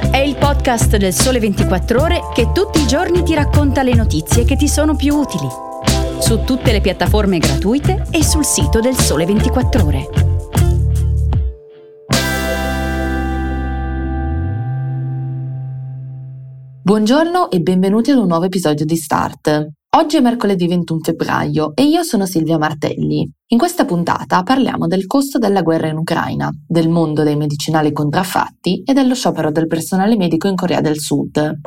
È il podcast del Sole 24 Ore che tutti i giorni ti racconta le notizie che ti sono più utili. Su tutte le piattaforme gratuite e sul sito del Sole 24 Ore. Buongiorno e benvenuti ad un nuovo episodio di Start. Oggi è mercoledì 21 febbraio e io sono Silvia Martelli. In questa puntata parliamo del costo della guerra in Ucraina, del mondo dei medicinali contraffatti e dello sciopero del personale medico in Corea del Sud.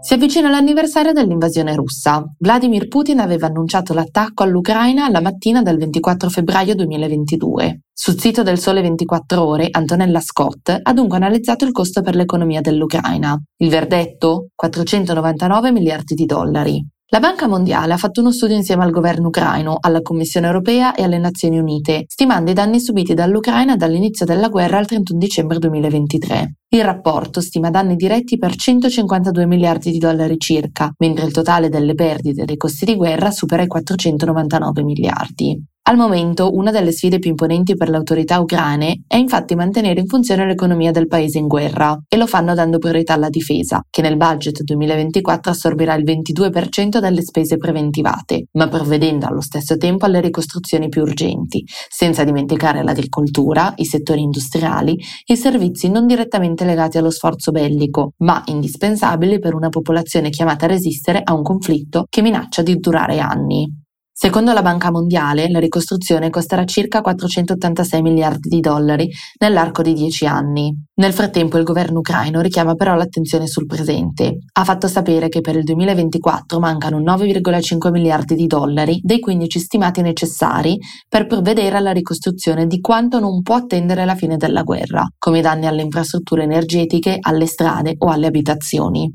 Si avvicina l'anniversario dell'invasione russa. Vladimir Putin aveva annunciato l'attacco all'Ucraina la mattina del 24 febbraio 2022. Sul sito del Sole 24 Ore, Antonella Scott ha dunque analizzato il costo per l'economia dell'Ucraina. Il verdetto? 499 miliardi di dollari. La Banca Mondiale ha fatto uno studio insieme al governo ucraino, alla Commissione europea e alle Nazioni Unite, stimando i danni subiti dall'Ucraina dall'inizio della guerra al 31 dicembre 2023. Il rapporto stima danni diretti per 152 miliardi di dollari circa, mentre il totale delle perdite dei costi di guerra supera i 499 miliardi. Al momento una delle sfide più imponenti per le autorità ucraine è infatti mantenere in funzione l'economia del paese in guerra e lo fanno dando priorità alla difesa, che nel budget 2024 assorbirà il 22% delle spese preventivate, ma provvedendo allo stesso tempo alle ricostruzioni più urgenti, senza dimenticare l'agricoltura, i settori industriali e i servizi non direttamente legati allo sforzo bellico, ma indispensabili per una popolazione chiamata a resistere a un conflitto che minaccia di durare anni. Secondo la Banca Mondiale, la ricostruzione costerà circa 486 miliardi di dollari nell'arco di 10 anni. Nel frattempo il governo ucraino richiama però l'attenzione sul presente. Ha fatto sapere che per il 2024 mancano 9,5 miliardi di dollari, dei 15 stimati necessari per provvedere alla ricostruzione di quanto non può attendere la fine della guerra, come danni alle infrastrutture energetiche, alle strade o alle abitazioni.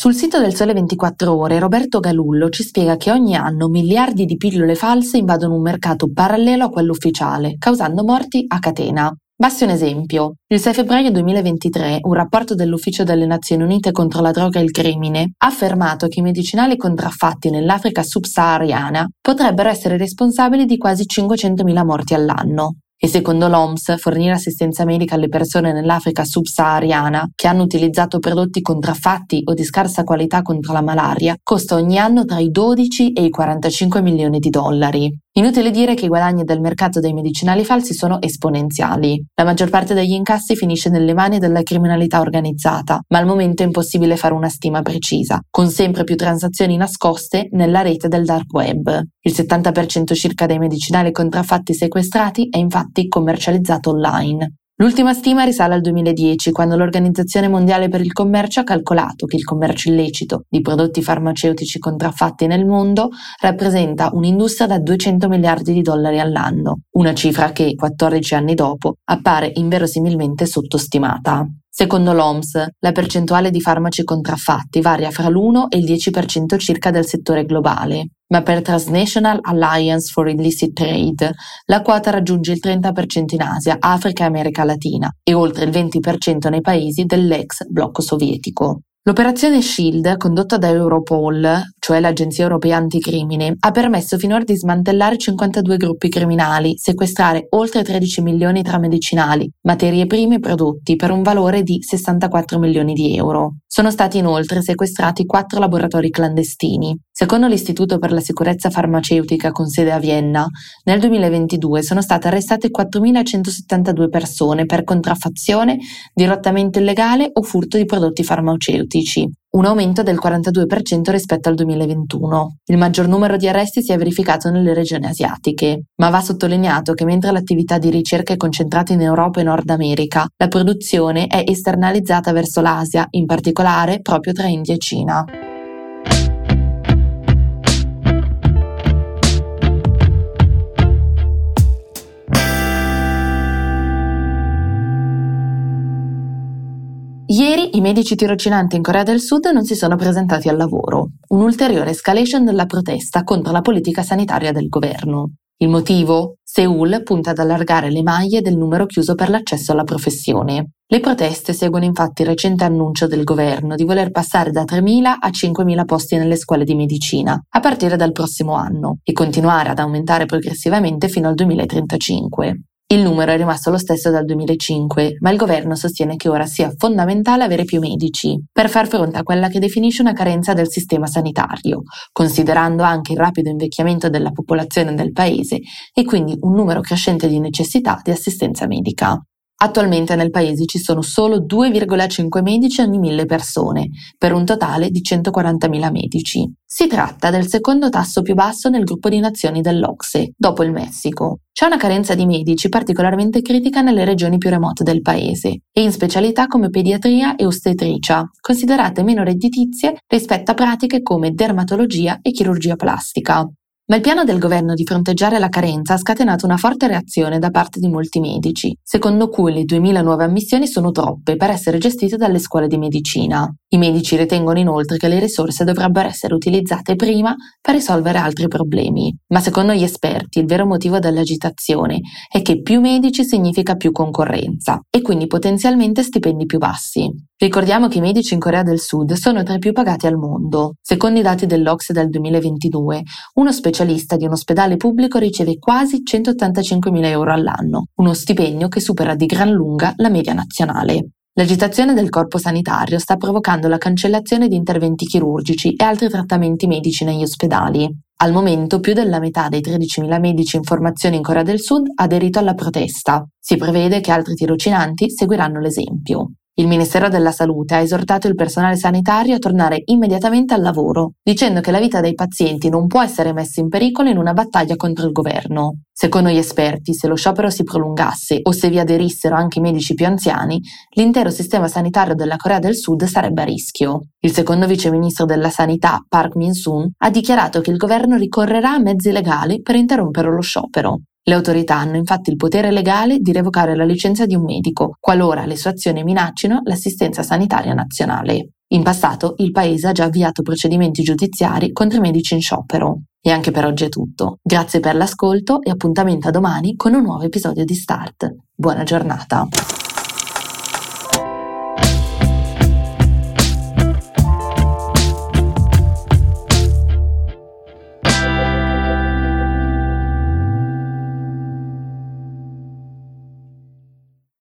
Sul sito del Sole 24 Ore Roberto Galullo ci spiega che ogni anno miliardi di pillole false invadono un mercato parallelo a quello ufficiale, causando morti a catena. Basti un esempio. Il 6 febbraio 2023 un rapporto dell'Ufficio delle Nazioni Unite contro la droga e il crimine ha affermato che i medicinali contraffatti nell'Africa subsahariana potrebbero essere responsabili di quasi 500.000 morti all'anno e secondo l'OMS fornire assistenza medica alle persone nell'Africa subsahariana che hanno utilizzato prodotti contraffatti o di scarsa qualità contro la malaria costa ogni anno tra i 12 e i 45 milioni di dollari. Inutile dire che i guadagni del mercato dei medicinali falsi sono esponenziali. La maggior parte degli incassi finisce nelle mani della criminalità organizzata, ma al momento è impossibile fare una stima precisa, con sempre più transazioni nascoste nella rete del dark web. Il 70% circa dei medicinali contraffatti sequestrati è infatti commercializzato online. L'ultima stima risale al 2010, quando l'Organizzazione Mondiale per il Commercio ha calcolato che il commercio illecito di prodotti farmaceutici contraffatti nel mondo rappresenta un'industria da 200 miliardi di dollari all'anno, una cifra che, 14 anni dopo, appare inverosimilmente sottostimata. Secondo l'OMS, la percentuale di farmaci contraffatti varia fra l'1 e il 10% circa del settore globale, ma per Transnational Alliance for Illicit Trade la quota raggiunge il 30% in Asia, Africa e America Latina e oltre il 20% nei paesi dell'ex blocco sovietico. L'operazione SHIELD, condotta da Europol, cioè l'Agenzia Europea Anticrimine, ha permesso finora di smantellare 52 gruppi criminali, sequestrare oltre 13 milioni tra medicinali, materie prime e prodotti per un valore di 64 milioni di euro. Sono stati inoltre sequestrati quattro laboratori clandestini. Secondo l'Istituto per la sicurezza farmaceutica con sede a Vienna, nel 2022 sono state arrestate 4.172 persone per contraffazione, dirottamento illegale o furto di prodotti farmaceutici politici, un aumento del 42% rispetto al 2021. Il maggior numero di arresti si è verificato nelle regioni asiatiche, ma va sottolineato che mentre l'attività di ricerca è concentrata in Europa e Nord America, la produzione è esternalizzata verso l'Asia, in particolare proprio tra India e Cina. I medici tirocinanti in Corea del Sud non si sono presentati al lavoro, un'ulteriore escalation della protesta contro la politica sanitaria del governo. Il motivo? Seul punta ad allargare le maglie del numero chiuso per l'accesso alla professione. Le proteste seguono infatti il recente annuncio del governo di voler passare da 3.000 a 5.000 posti nelle scuole di medicina a partire dal prossimo anno e continuare ad aumentare progressivamente fino al 2035. Il numero è rimasto lo stesso dal 2005, ma il governo sostiene che ora sia fondamentale avere più medici per far fronte a quella che definisce una carenza del sistema sanitario, considerando anche il rapido invecchiamento della popolazione del paese e quindi un numero crescente di necessità di assistenza medica. Attualmente nel paese ci sono solo 2,5 medici ogni mille persone, per un totale di 140.000 medici. Si tratta del secondo tasso più basso nel gruppo di nazioni dell'Ocse, dopo il Messico. C'è una carenza di medici particolarmente critica nelle regioni più remote del paese e in specialità come pediatria e ostetricia, considerate meno redditizie rispetto a pratiche come dermatologia e chirurgia plastica. Ma il piano del governo di fronteggiare la carenza ha scatenato una forte reazione da parte di molti medici, secondo cui le 2000 nuove ammissioni sono troppe per essere gestite dalle scuole di medicina. I medici ritengono inoltre che le risorse dovrebbero essere utilizzate prima per risolvere altri problemi. Ma secondo gli esperti il vero motivo dell'agitazione è che più medici significa più concorrenza e quindi potenzialmente stipendi più bassi. Ricordiamo che i medici in Corea del Sud sono tra i più pagati al mondo. Secondo i dati dell'Ocse del 2022, uno specialista di un ospedale pubblico riceve quasi 185.000 euro all'anno, uno stipendio che supera di gran lunga la media nazionale. L'agitazione del corpo sanitario sta provocando la cancellazione di interventi chirurgici e altri trattamenti medici negli ospedali. Al momento più della metà dei 13.000 medici in formazione in Corea del Sud ha aderito alla protesta. Si prevede che altri tirocinanti seguiranno l'esempio. Il Ministero della Salute ha esortato il personale sanitario a tornare immediatamente al lavoro, dicendo che la vita dei pazienti non può essere messa in pericolo in una battaglia contro il governo. Secondo gli esperti, se lo sciopero si prolungasse o se vi aderissero anche i medici più anziani, l'intero sistema sanitario della Corea del Sud sarebbe a rischio. Il secondo viceministro della Sanità, Park Min-soon, ha dichiarato che il governo ricorrerà a mezzi legali per interrompere lo sciopero. Le autorità hanno infatti il potere legale di revocare la licenza di un medico, qualora le sue azioni minaccino l'assistenza sanitaria nazionale. In passato il Paese ha già avviato procedimenti giudiziari contro i medici in sciopero. E anche per oggi è tutto. Grazie per l'ascolto e appuntamento a domani con un nuovo episodio di Start. Buona giornata.